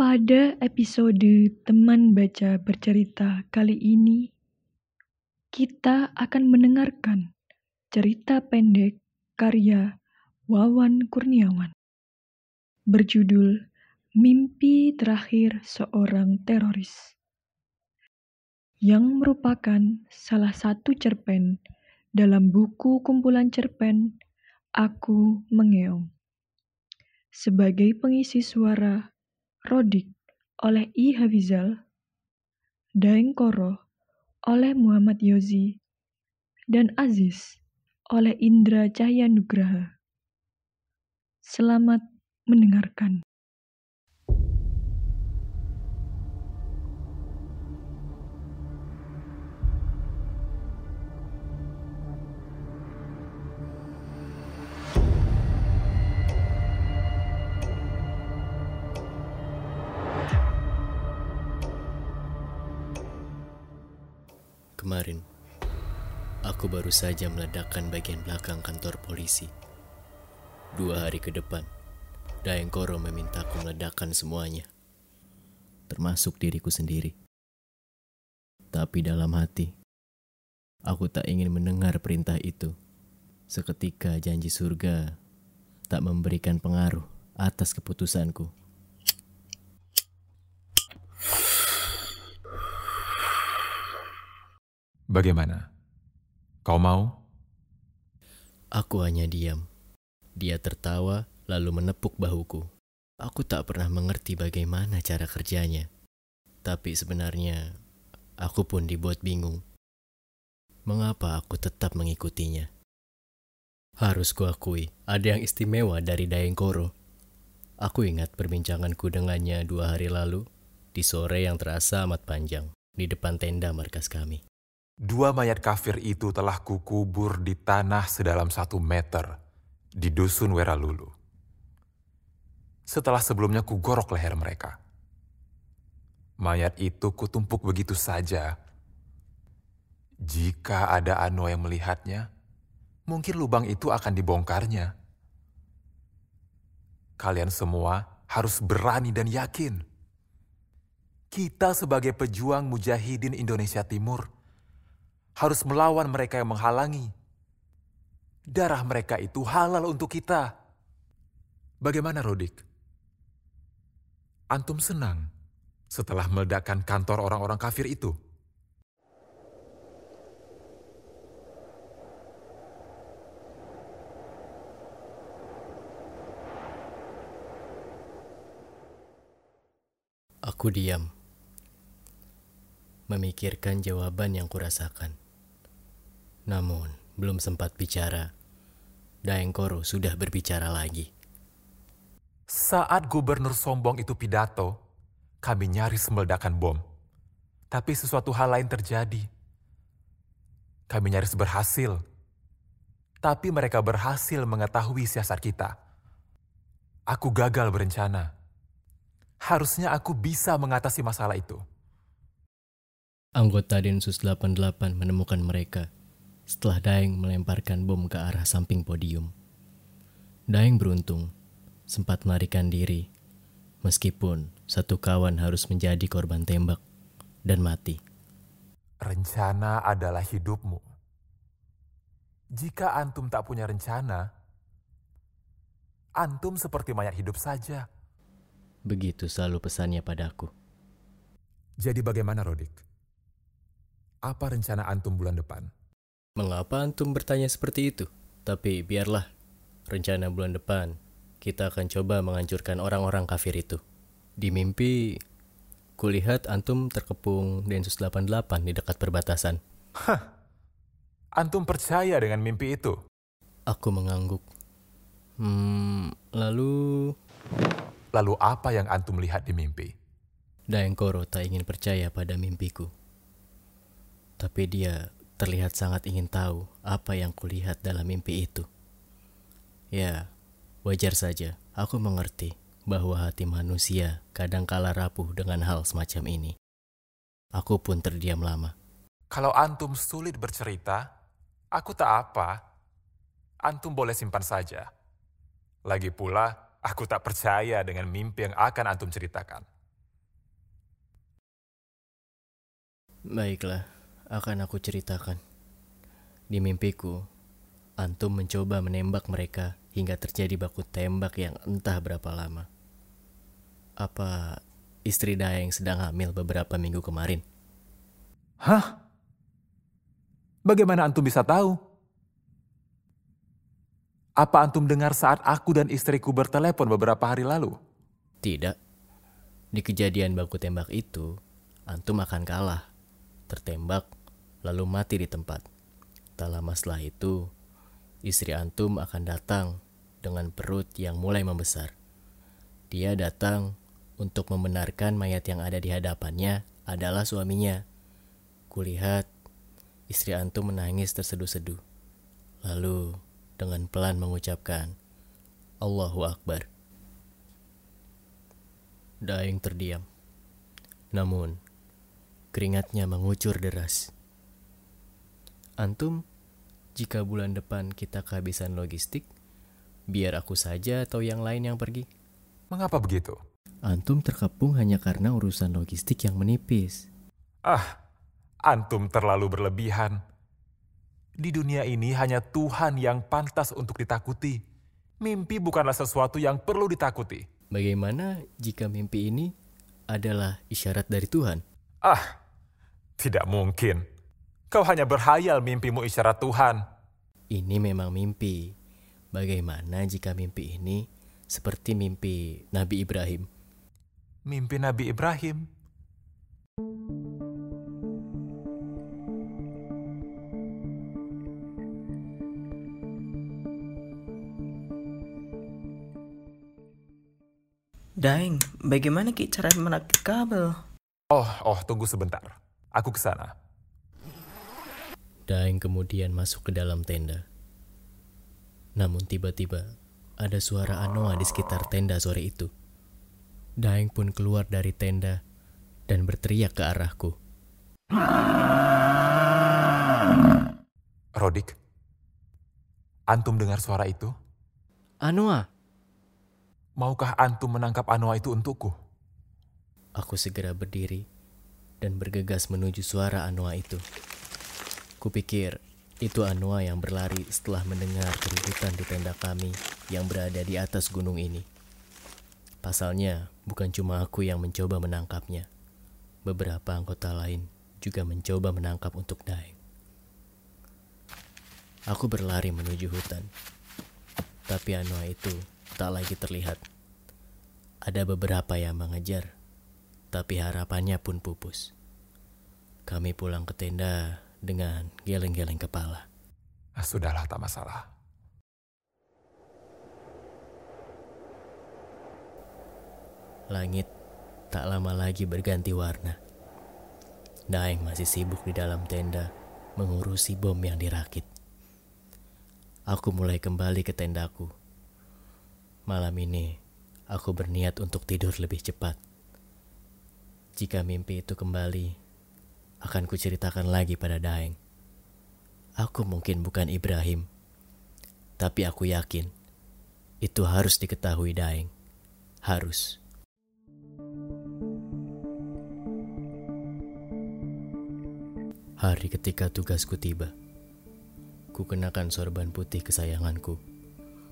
Pada episode teman baca bercerita kali ini, kita akan mendengarkan cerita pendek karya Wawan Kurniawan berjudul Mimpi Terakhir Seorang Teroris yang merupakan salah satu cerpen dalam buku kumpulan cerpen Aku Mengeong. Sebagai pengisi suara Rodik oleh I. Hafizal, Daeng Koro oleh Muhammad Yozi, dan Aziz oleh Indra Cahyanugraha. Selamat mendengarkan. Kemarin, aku baru saja meledakkan bagian belakang kantor polisi. Dua hari ke depan, Daengkoro memintaku meledakkan semuanya, termasuk diriku sendiri. Tapi dalam hati, aku tak ingin mendengar perintah itu. Seketika janji surga tak memberikan pengaruh atas keputusanku. Bagaimana? Kau mau? Aku hanya diam. Dia tertawa lalu menepuk bahuku. Aku tak pernah mengerti bagaimana cara kerjanya. Tapi sebenarnya aku pun dibuat bingung. Mengapa aku tetap mengikutinya? Harus kuakui, ada yang istimewa dari Daengkoro. Aku ingat perbincanganku dengannya dua hari lalu di sore yang terasa amat panjang di depan tenda markas kami. Dua mayat kafir itu telah kukubur di tanah sedalam satu meter di dusun Weralulu. Setelah sebelumnya kugorok leher mereka. Mayat itu kutumpuk begitu saja. Jika ada Ano yang melihatnya, mungkin lubang itu akan dibongkarnya. Kalian semua harus berani dan yakin. Kita sebagai pejuang mujahidin Indonesia Timur harus melawan mereka yang menghalangi. Darah mereka itu halal untuk kita. Bagaimana Rodik? Antum senang setelah meledakkan kantor orang-orang kafir itu? Aku diam, memikirkan jawaban yang kurasakan. Namun, belum sempat bicara. Daengkoro sudah berbicara lagi. Saat gubernur sombong itu pidato, kami nyaris meledakkan bom. Tapi sesuatu hal lain terjadi. Kami nyaris berhasil. Tapi mereka berhasil mengetahui siasat kita. Aku gagal berencana. Harusnya aku bisa mengatasi masalah itu. Anggota Densus 88 menemukan mereka setelah Daeng melemparkan bom ke arah samping podium. Daeng beruntung, sempat melarikan diri, meskipun satu kawan harus menjadi korban tembak dan mati. Rencana adalah hidupmu. Jika antum tak punya rencana, antum seperti mayat hidup saja. Begitu selalu pesannya padaku. Jadi bagaimana Rodik? Apa rencana antum bulan depan? Mengapa antum bertanya seperti itu? Tapi biarlah, rencana bulan depan kita akan coba menghancurkan orang-orang kafir itu. Di mimpi, kulihat antum terkepung Densus 88 di dekat perbatasan. Hah, antum percaya dengan mimpi itu? Aku mengangguk. Hmm, lalu... Lalu apa yang antum lihat di mimpi? Daengkoro tak ingin percaya pada mimpiku. Tapi dia terlihat sangat ingin tahu apa yang kulihat dalam mimpi itu. Ya, wajar saja, aku mengerti bahwa hati manusia kadang kalah rapuh dengan hal semacam ini. Aku pun terdiam lama. Kalau antum sulit bercerita, aku tak apa. Antum boleh simpan saja. Lagi pula, aku tak percaya dengan mimpi yang akan antum ceritakan. Baiklah akan aku ceritakan. Di mimpiku, Antum mencoba menembak mereka hingga terjadi baku tembak yang entah berapa lama. Apa istri Daeng sedang hamil beberapa minggu kemarin? Hah? Bagaimana antum bisa tahu? Apa antum dengar saat aku dan istriku bertelepon beberapa hari lalu? Tidak. Di kejadian baku tembak itu, antum akan kalah, tertembak, lalu mati di tempat. Tak lama setelah itu, istri antum akan datang dengan perut yang mulai membesar. Dia datang untuk membenarkan mayat yang ada di hadapannya adalah suaminya. Kulihat istri antum menangis terseduh-seduh. Lalu dengan pelan mengucapkan, Allahu Akbar. Daeng terdiam. Namun, keringatnya mengucur deras. Antum, jika bulan depan kita kehabisan logistik, biar aku saja atau yang lain yang pergi. Mengapa begitu? Antum terkepung hanya karena urusan logistik yang menipis. Ah, antum terlalu berlebihan. Di dunia ini hanya Tuhan yang pantas untuk ditakuti. Mimpi bukanlah sesuatu yang perlu ditakuti. Bagaimana jika mimpi ini adalah isyarat dari Tuhan? Ah, tidak mungkin. Kau hanya berhayal mimpimu isyarat Tuhan. Ini memang mimpi. Bagaimana jika mimpi ini seperti mimpi Nabi Ibrahim? Mimpi Nabi Ibrahim. Daeng, bagaimana ki cara menakik kabel? Oh, oh, tunggu sebentar. Aku ke sana. Daeng kemudian masuk ke dalam tenda. Namun tiba-tiba ada suara Anoa di sekitar tenda sore itu. Daeng pun keluar dari tenda dan berteriak ke arahku. Rodik, antum dengar suara itu? Anoa! Maukah antum menangkap Anoa itu untukku? Aku segera berdiri dan bergegas menuju suara Anoa itu. Kupikir itu Anoa yang berlari setelah mendengar keributan di tenda kami yang berada di atas gunung ini. Pasalnya, bukan cuma aku yang mencoba menangkapnya. Beberapa anggota lain juga mencoba menangkap untuk Daeng. Aku berlari menuju hutan. Tapi Anoa itu tak lagi terlihat. Ada beberapa yang mengejar, tapi harapannya pun pupus. Kami pulang ke tenda dengan geleng-geleng kepala. Ah, sudahlah, tak masalah. Langit tak lama lagi berganti warna. Daeng masih sibuk di dalam tenda mengurusi bom yang dirakit. Aku mulai kembali ke tendaku. Malam ini, aku berniat untuk tidur lebih cepat. Jika mimpi itu kembali, akan kuceritakan lagi pada Daeng. Aku mungkin bukan Ibrahim, tapi aku yakin itu harus diketahui Daeng. Harus. Hari ketika tugasku tiba, ku kenakan sorban putih kesayanganku.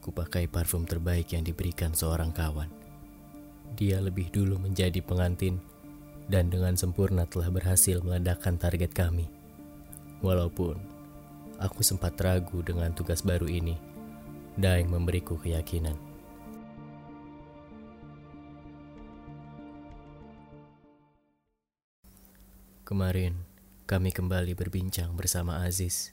Ku pakai parfum terbaik yang diberikan seorang kawan. Dia lebih dulu menjadi pengantin dan dengan sempurna telah berhasil meledakkan target kami. Walaupun aku sempat ragu dengan tugas baru ini, Daeng memberiku keyakinan. Kemarin, kami kembali berbincang bersama Aziz,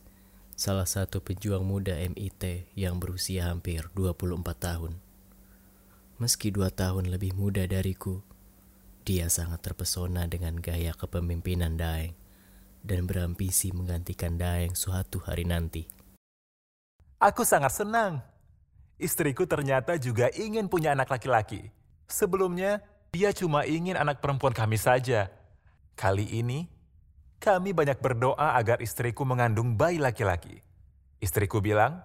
salah satu pejuang muda MIT yang berusia hampir 24 tahun. Meski dua tahun lebih muda dariku, dia sangat terpesona dengan gaya kepemimpinan Daeng dan berambisi menggantikan Daeng suatu hari nanti. Aku sangat senang. Istriku ternyata juga ingin punya anak laki-laki. Sebelumnya, dia cuma ingin anak perempuan kami saja. Kali ini, kami banyak berdoa agar istriku mengandung bayi laki-laki. Istriku bilang,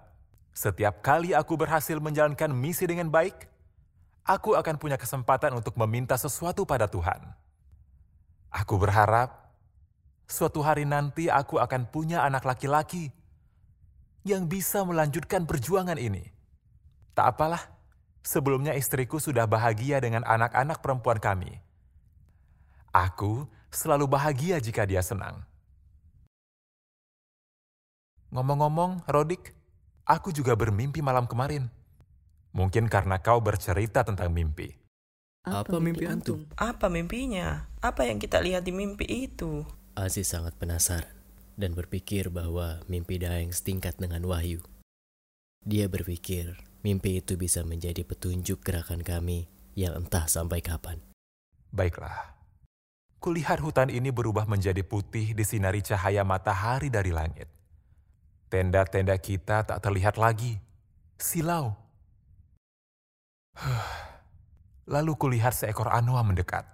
setiap kali aku berhasil menjalankan misi dengan baik, aku akan punya kesempatan untuk meminta sesuatu pada Tuhan. Aku berharap suatu hari nanti aku akan punya anak laki-laki yang bisa melanjutkan perjuangan ini. Tak apalah, sebelumnya istriku sudah bahagia dengan anak-anak perempuan kami. Aku selalu bahagia jika dia senang. Ngomong-ngomong, Rodik, aku juga bermimpi malam kemarin. Mungkin karena kau bercerita tentang mimpi. Apa mimpi antum? Apa mimpinya? Apa yang kita lihat di mimpi itu? Aziz sangat penasaran dan berpikir bahwa mimpi Daeng setingkat dengan wahyu. Dia berpikir mimpi itu bisa menjadi petunjuk gerakan kami yang entah sampai kapan. Baiklah. Kulihat hutan ini berubah menjadi putih disinari cahaya matahari dari langit. Tenda-tenda kita tak terlihat lagi. Silau. Lalu kulihat seekor anoa mendekat.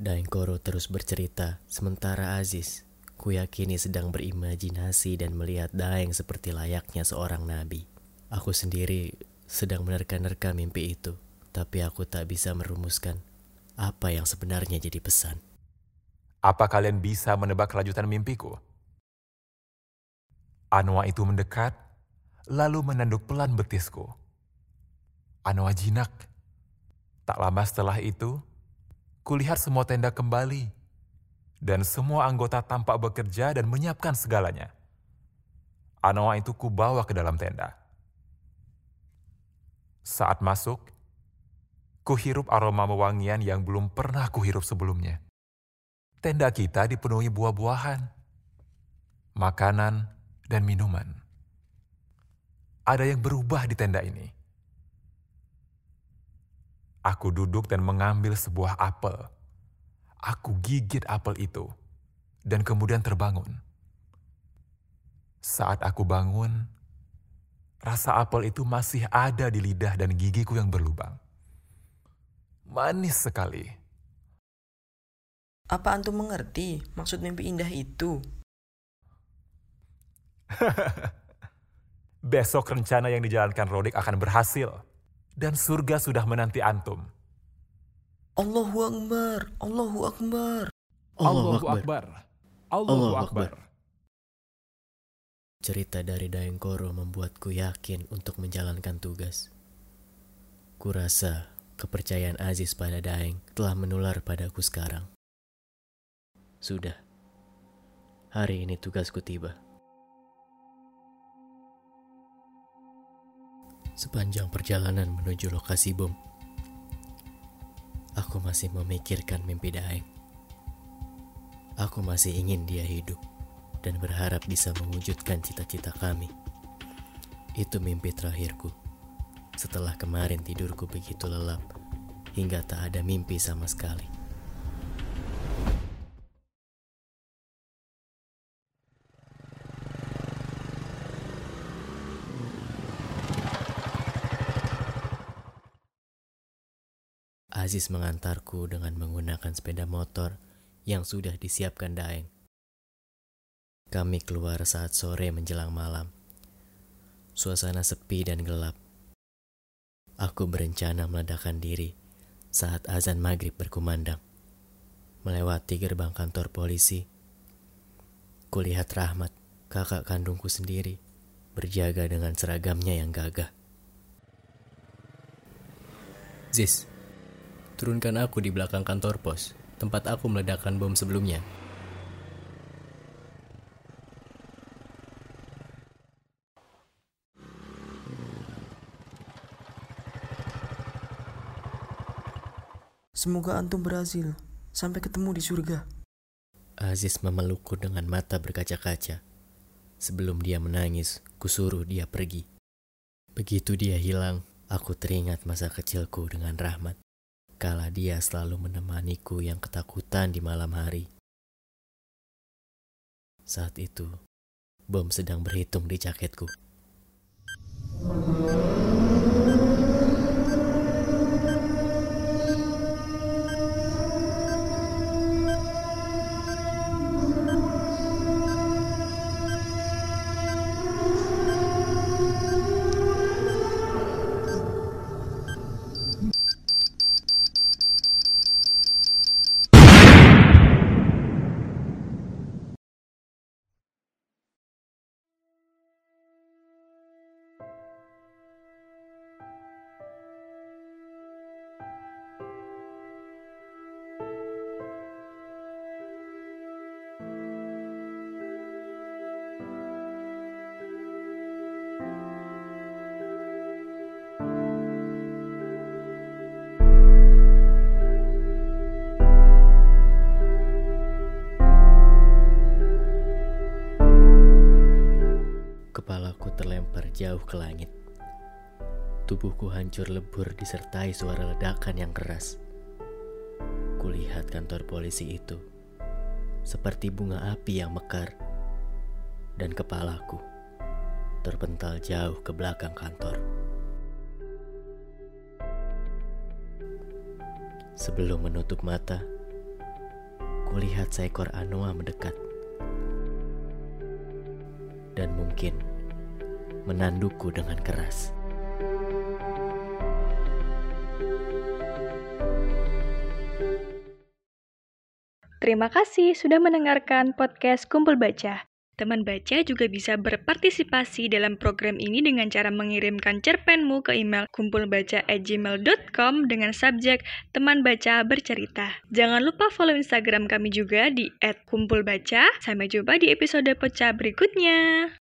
Daengkoro terus bercerita, sementara Aziz, kuyakini sedang berimajinasi dan melihat Daeng seperti layaknya seorang nabi. Aku sendiri sedang menerka-nerka mimpi itu, tapi aku tak bisa merumuskan apa yang sebenarnya jadi pesan. Apa kalian bisa menebak kelanjutan mimpiku? Anoa itu mendekat, lalu menanduk pelan betisku. Anoa jinak Tak lama setelah itu, kulihat semua tenda kembali, dan semua anggota tampak bekerja dan menyiapkan segalanya. Anoa itu kubawa ke dalam tenda. Saat masuk, kuhirup aroma mewangian yang belum pernah kuhirup sebelumnya. Tenda kita dipenuhi buah-buahan, makanan, dan minuman. Ada yang berubah di tenda ini Aku duduk dan mengambil sebuah apel. Aku gigit apel itu dan kemudian terbangun. Saat aku bangun, rasa apel itu masih ada di lidah dan gigiku yang berlubang. Manis sekali. Apa antum mengerti maksud mimpi indah itu? Besok rencana yang dijalankan Rodik akan berhasil dan surga sudah menanti antum. Allahu Akbar, Allahu Akbar. Allahu Akbar. Allahu Akbar. Cerita dari Daengkoro membuatku yakin untuk menjalankan tugas. Kurasa kepercayaan Aziz pada Daeng telah menular padaku sekarang. Sudah, hari ini tugasku tiba. Sepanjang perjalanan menuju lokasi bom, aku masih memikirkan mimpi Daeng. Aku masih ingin dia hidup dan berharap bisa mewujudkan cita-cita kami. Itu mimpi terakhirku. Setelah kemarin tidurku begitu lelap hingga tak ada mimpi sama sekali. Aziz mengantarku dengan menggunakan sepeda motor yang sudah disiapkan Daeng. Kami keluar saat sore menjelang malam. Suasana sepi dan gelap. Aku berencana meledakkan diri saat azan maghrib berkumandang. Melewati gerbang kantor polisi, kulihat Rahmat, kakak kandungku sendiri, berjaga dengan seragamnya yang gagah. Ziz, Turunkan aku di belakang kantor pos, tempat aku meledakkan bom sebelumnya. Semoga antum berhasil sampai ketemu di surga. Aziz memelukku dengan mata berkaca-kaca. Sebelum dia menangis, kusuruh dia pergi. Begitu dia hilang, aku teringat masa kecilku dengan Rahmat kala dia selalu menemaniku yang ketakutan di malam hari. Saat itu, bom sedang berhitung di jaketku. Jauh ke langit. Tubuhku hancur lebur disertai suara ledakan yang keras. Kulihat kantor polisi itu seperti bunga api yang mekar, dan kepalaku terpental jauh ke belakang kantor. Sebelum menutup mata, kulihat seekor anoa mendekat. Dan mungkin menandukku dengan keras. Terima kasih sudah mendengarkan podcast Kumpul Baca. Teman baca juga bisa berpartisipasi dalam program ini dengan cara mengirimkan cerpenmu ke email kumpulbaca@gmail.com dengan subjek teman baca bercerita. Jangan lupa follow Instagram kami juga di @kumpulbaca. Sampai jumpa di episode pecah berikutnya.